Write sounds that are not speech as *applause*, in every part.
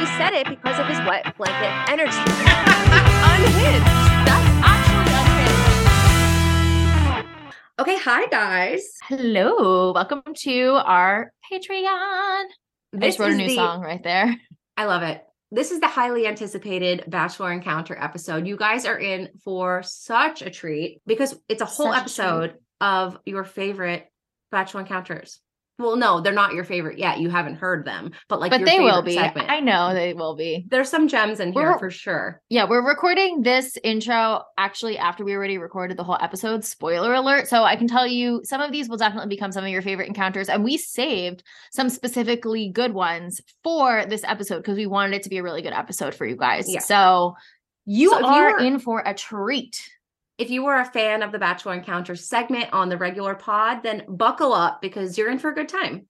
actually said it because of his wet blanket energy. *laughs* unhinged. That's actually unhinged. Okay, hi guys. Hello, welcome to our Patreon. I This just wrote a new the- song right there. I love it. This is the highly anticipated Bachelor Encounter episode. You guys are in for such a treat because it's a whole Such a episode of your favorite Bachelor Encounters. Well, no, they're not your favorite yet. You haven't heard them, but like, but they will be. Segment. I know they will be. There's some gems in here We're- for sure. Yeah, we're recording this intro actually after we already recorded the whole episode. Spoiler alert. So I can tell you some of these will definitely become some of your favorite encounters. And we saved some specifically good ones for this episode because we wanted it to be a really good episode for you guys. Yeah. So you So if you are were- in for a treat. If you were a fan of the Bachelor Encounter segment on the regular pod, then buckle up because you're in for a good time.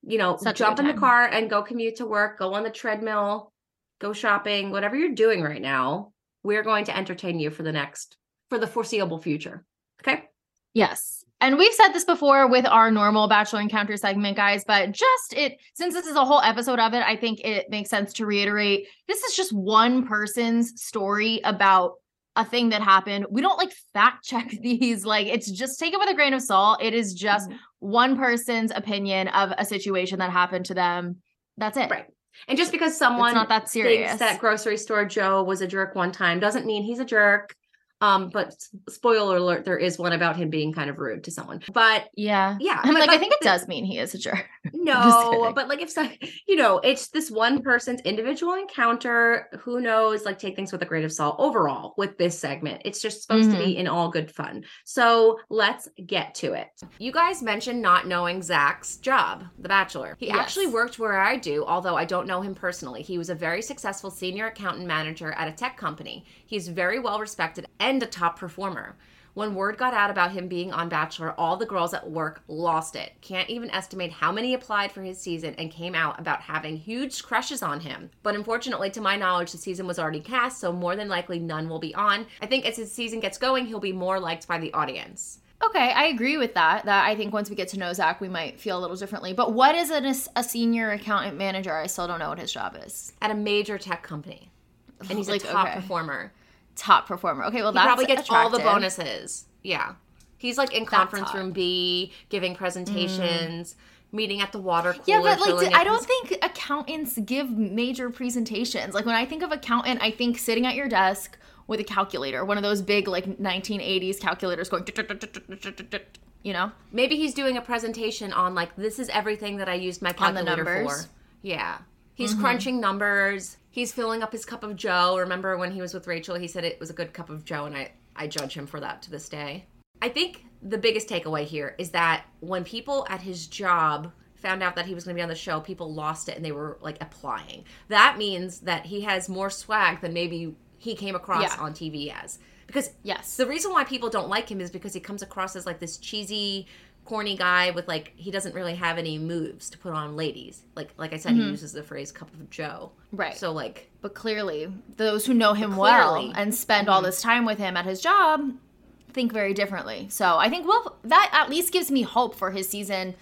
You know, Such jump in the car and go commute to work, go on the treadmill, go shopping, whatever you're doing right now. We're going to entertain you for the next, for the foreseeable future. Okay. Yes. And we've said this before with our normal Bachelor Encounter segment, guys, but just it, since this is a whole episode of it, I think it makes sense to reiterate this is just one person's story about a thing that happened. We don't like fact check *laughs* these. Like, it's just take it with a grain of salt. It is just Mhm. one person's opinion of a situation that happened to them. That's it. Right. And just because It's someone not that serious. thinks that grocery store Joe was a jerk one time doesn't mean he's a jerk. Um, but spoiler alert, there is one about him being kind of rude to someone. But yeah. yeah, I'm but, like, I think it the- does mean he is a jerk. *laughs* No, but like if so, you know, it's this one person's individual encounter. Who knows? Like take things with a grain of salt. Overall, with this segment, it's just supposed to be in all good fun. So let's get to it. You guys mentioned not knowing Zach's job, The Bachelor. He Yes. actually worked where I do, although I don't know him personally. He was a very successful senior accountant manager at a tech company. He's very well respected and a top performer. When word got out about him being on Bachelor, all the girls at work lost it. Can't even estimate how many applied for his season and came out about having huge crushes on him. But unfortunately, to my knowledge, the season was already cast, so more than likely none will be on. I think as his season gets going, he'll be more liked by the audience. Okay, I agree with that. That I think once we get to know Zach, we might feel a little differently. But what is an, a senior accountant manager? I still don't know what his job is. At a major tech company. And he's Like, a top okay. performer. Top performer. Okay, well He that's probably gets all the bonuses. Yeah. He's like in conference hot. room B, giving presentations, meeting at the water cooler. Yeah, but like I don't his- think accountants give major presentations. Like when I think of accountant, I think sitting at your desk with a calculator, one of those big like 1980s calculators going, you know. maybe he's doing a presentation on like this is everything that I used my On the calculator numbers. Mm-hmm. for. Yeah. He's crunching numbers. He's filling up his cup of Joe. Remember when he was with Rachel, he said it was a good cup of Joe, and I I judge him for that to this day. I think the biggest takeaway here is that when people at his job found out that he was going to be on the show, people lost it and they were like applying. That means that he has more swag than maybe he came across Yeah. on TV as. Because Yes. the reason why people don't like him is because he comes across as like this cheesy, corny guy with like he doesn't really have any moves to put on ladies. Like like I said, he uses the phrase "cup of Joe." Mm-hmm. Right. So like But clearly, those who know him well and spend all this time with him at his job think very differently. So I think well that at least gives me hope for his season.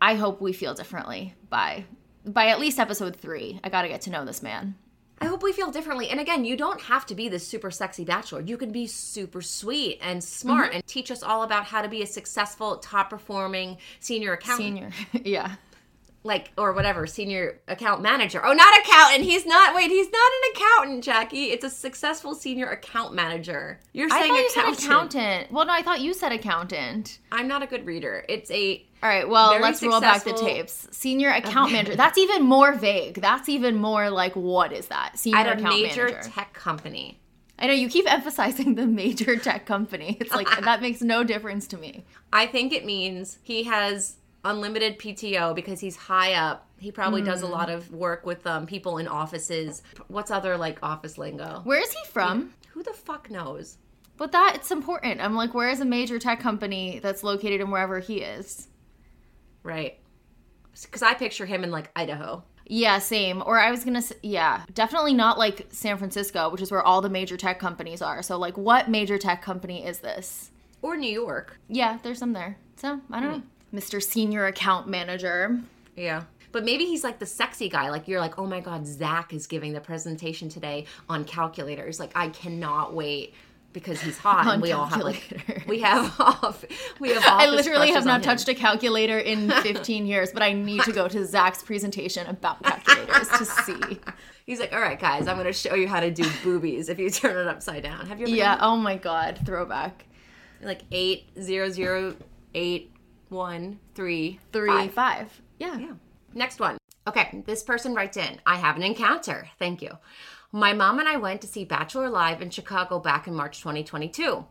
I hope we feel differently by by at least episode 3. I got to get to know this man. I hope we feel differently. And again, you don't have to be this super sexy bachelor. You can be super sweet and smart mm-hmm. and teach us all about how to be a successful, top performing senior accountant. Senior. *laughs* yeah. Like or whatever senior account manager oh not accountant he's not wait he's not an accountant jackie it's a successful senior account manager you're saying thought you said accountant. accountant. Well, no, I thought you said accountant. i'm not a good reader it's a All right, well, let's roll back the tapes. Senior *laughs* account manager. That's even more vague. That's even more like what is that? Senior at a account major manager. tech company I know you keep *laughs* emphasizing the major tech company. It's like that makes no difference to me. *laughs* i think it means he has unlimited pto because he's high up he probably does a Hmm. lot of work with um, people in offices what's other like office lingo Where is he from? who the fuck knows But that it's important. I'm like, where is a major tech company that's located in wherever he is? right because i picture him in like idaho Yeah, same. Or I was gonna say, yeah, definitely not like San Francisco, which is where all the major tech companies are. So, like, what major tech company is this? or new york Yeah, there's some there. So, I don't know. Mr. Senior Account Manager. Yeah. But maybe he's like the sexy guy. Like you're like, oh my god, Zach is giving the presentation today on calculators. Like I cannot wait because he's hot and we all have like we have *laughs* off we have I literally have not touched a calculator in *laughs* 15 years, but I need to go to Zach's presentation about calculators to see. *laughs* He's like, all right, guys, I'm going to show you how to do boobies if you turn it upside down. Have you ever Yeah. Oh my God. Throwback. like eight zero zero eight one three Three, five. five. Yeah. Yeah. Next one. Okay, this person writes in I have an encounter. Thank you. My mom and I went to see Bachelor Live in Chicago back in March 2022.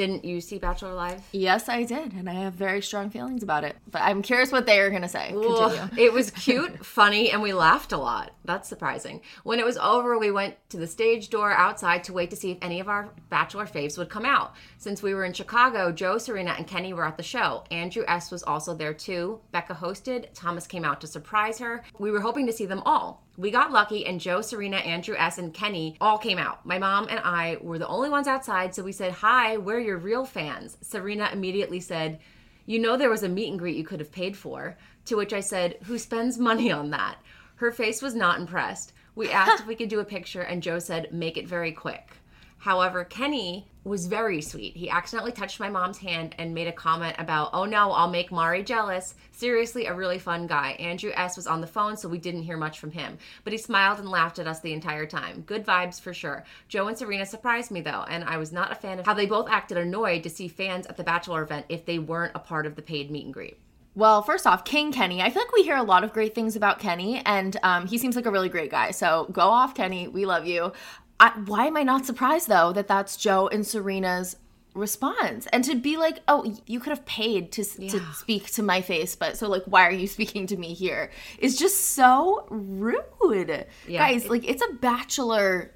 Didn't you see Bachelor Live? Yes, I did, and I have very strong feelings about it. But I'm curious what they are gonna say. Continue. Ugh, *laughs* it was cute, *laughs* funny, and we laughed a lot. That's surprising. When it was over, we went to the stage door outside to wait to see if any of our Bachelor faves would come out. Since we were in Chicago, Joe, Serena, and Kenny were at the show. Andrew S. was also there too. Becca hosted. Thomas came out to surprise her. We were hoping to see them all. We got lucky, and Joe, Serena, Andrew S., and Kenny all came out. My mom and I were the only ones outside, so we said, Hi, we're your real fans. Serena immediately said, you know, there was a meet and greet you could have paid for. To which I said, Who spends money on that? Her face was not impressed. We asked if we could do a picture, and Joe said, Make it very quick. However, Kenny was very sweet. He accidentally touched my mom's hand and made a comment about, oh no, I'll make Mari jealous. Seriously, a really fun guy. Andrew S. was on the phone, so we didn't hear much from him. But he smiled and laughed at us the entire time. Good vibes for sure. Joe and Serena surprised me though, and I was not a fan of how they both acted annoyed to see fans at the Bachelor event if they weren't a part of the paid meet and greet. Well, first off, King Kenny. I feel like we hear a lot of great things about Kenny, and um, he seems like a really great guy. So go off, Kenny. We love you. I, why am I not surprised though that that's Joe and Serena's response? And to be like, oh, you could have paid to to speak to my face, but so like, why are you speaking to me here? Is just so rude, Yeah, guys. it- like, it's a bachelor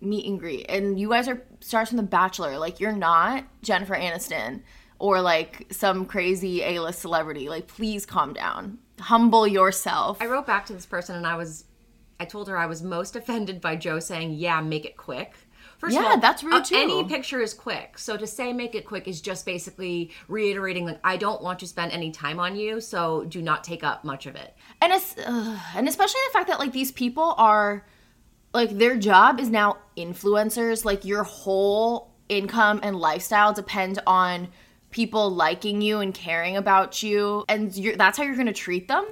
meet and greet, and you guys are stars from The Bachelor. Like, you're not Jennifer Aniston or like some crazy A-list celebrity. Like, please calm down. Humble yourself. I wrote back to this person and I was, I told her I was most offended by Joe saying, "Yeah, make it quick." First Yeah, of all, that's rude, uh, too. Any picture is quick, so to say "make it quick" is just basically reiterating like I don't want to spend any time on you, so do not take up much of it. and it's, and especially the fact that like these people are like their job is now influencers like your whole income and lifestyle depend on people liking you and caring about you and you're, that's how you're gonna treat them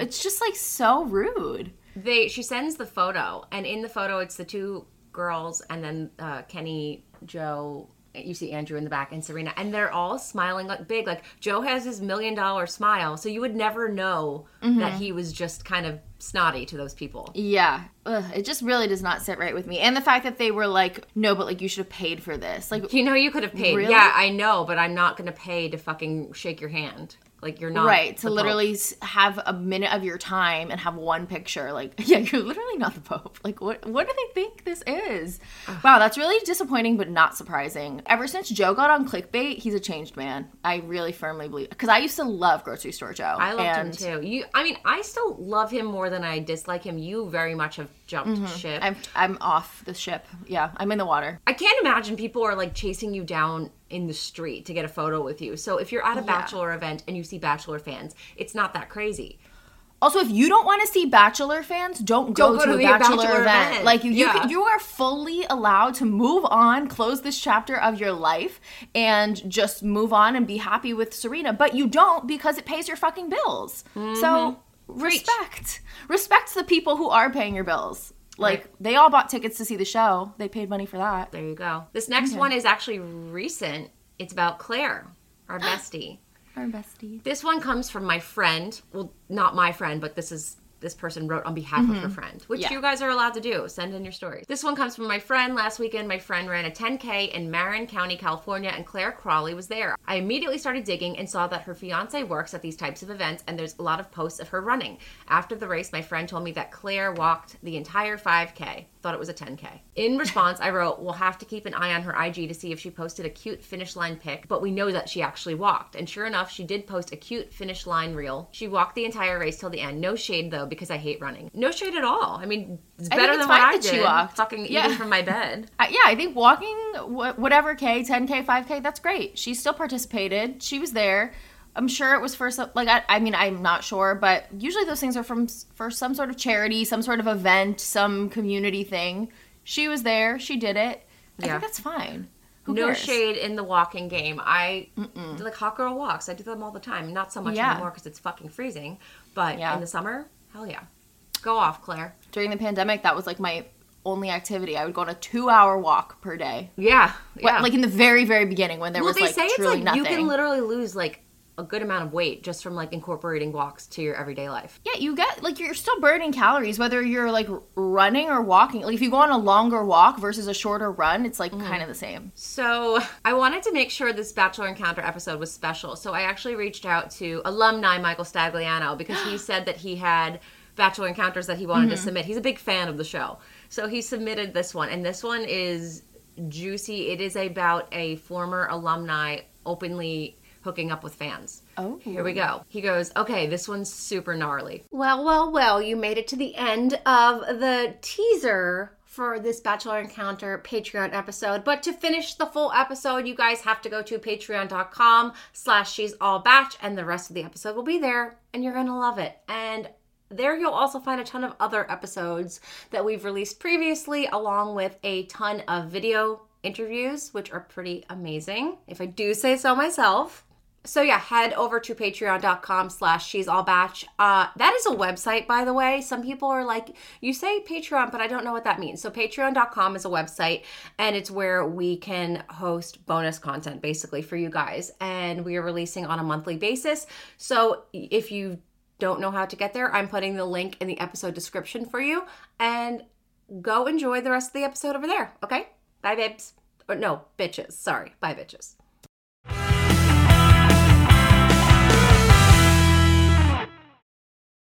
it's just like so rude They she sends the photo, and in the photo it's the two girls, and then uh, Kenny, Joe. You see Andrew in the back and Serena, and they're all smiling like big. Like Joe has his million dollar smile, so you would never know that he was just kind of snotty to those people. yeah Ugh, it just really does not sit right with me and the fact that they were like no but like you should have paid for this like You know, you could have paid. Really? Yeah, I know, but I'm not going to pay to fucking shake your hand. Like you're not right to Pope. literally have a minute of your time and have one picture like *laughs* yeah you're literally not the pope like what what do they think this is wow that's really disappointing but not surprising ever since joe got on clickbait he's a changed man i really firmly believe because i used to love grocery store joe I loved and him too. You, I mean, I still love him more than I dislike him. You very much have jumped ship. Mm-hmm. i'm i'm off the ship yeah i'm in the water I can't imagine people are like chasing you down in the street to get a photo with you. So if you're at a bachelor event and you see bachelor fans, it's not that crazy. Also, if you don't want to see Bachelor fans, don't go, Don't go to, to a the Bachelor, Bachelor event. event. Like you, you, Yeah. can- you are fully allowed to move on, close this chapter of your life, and just move on and be happy with Serena. But you don't because it pays your fucking bills. Mm-hmm. So respect, respect the people who are paying your bills. Like Right. they all bought tickets to see the show. They paid money for that. There you go. This next one is actually recent. It's about Clare, our *gasps* bestie. Our bestie. This one comes from my friend. Well, not my friend, but this is this person wrote on behalf of her mm-hmm. friend, which Yeah. you guys are allowed to do. Send in your stories. This one comes from my friend. Last weekend, my friend ran a 10K in Marin County, California, and Clare Crawley was there. I immediately started digging and saw that her fiance works at these types of events, and there's a lot of posts of her running. After the race, my friend told me that Clare walked the entire 5K. Thought it was a 10K. In response, I wrote, We'll have to keep an eye on her IG to see if she posted a cute finish line pic, but we know that she actually walked. And sure enough, she did post a cute finish line reel. She walked the entire race till the end. No shade though, because I hate running. No shade at all. I mean, it's better it's than what I that she walked. Fucking Yeah. eating from my bed. *laughs* Yeah, I think walking wh- whatever K, 10K, 5K, that's great. She still participated. She was there. I'm sure it was for some, like, I, I mean, I'm not sure, but usually those things are from for some sort of charity, some sort of event, some community thing. She was there. She did it. I Yeah. think that's fine. Who no cares? shade in the walking game. I do like hot girl walks. I do them all the time. Not so much Yeah. anymore because it's fucking freezing. But Yeah. in the summer, hell yeah. Go off, Clare. During the pandemic, that was like my only activity. I would go on a two-hour walk per day. Yeah. Yeah. Like in the very, very beginning when there well, was they like say it's truly like nothing. you can literally lose like a good amount of weight just from like incorporating walks to your everyday life. Yeah, you get like you're still burning calories whether you're like running or walking. Like if you go on a longer walk versus a shorter run, it's Mm-hmm. like kind of the same. So I wanted to make sure this Bachelor Encounter episode was special. So I actually reached out to alumni Michael Stagliano because he *gasps* said that he had Bachelor Encounters that he wanted to submit. He's a big fan of the show. So he submitted this one. And this one is juicy. It is about a former alumni openly hooking up with fans. Oh. Here we go. He goes, okay, this one's super gnarly. Well, well, well, you made it to the end of the teaser for this Bachelor Encounter Patreon episode. But to finish the full episode, you guys have to go to patreon.com slash she's all batch and the rest of the episode will be there and you're gonna love it. And there you'll also find a ton of other episodes that we've released previously, along with a ton of video interviews, which are pretty amazing, if I do say so myself. So yeah, head over to patreon.com slash she's all batch. Uh, that is a website, by the way. Some people are like, you say Patreon, but I don't know what that means. So patreon.com is a website and it's where we can host bonus content basically for you guys. And we are releasing on a monthly basis. So if you don't know how to get there, I'm putting the link in the episode description for you. And go enjoy the rest of the episode over there. Okay? Bye, babes. Or no, bitches. Sorry. Bye, bitches.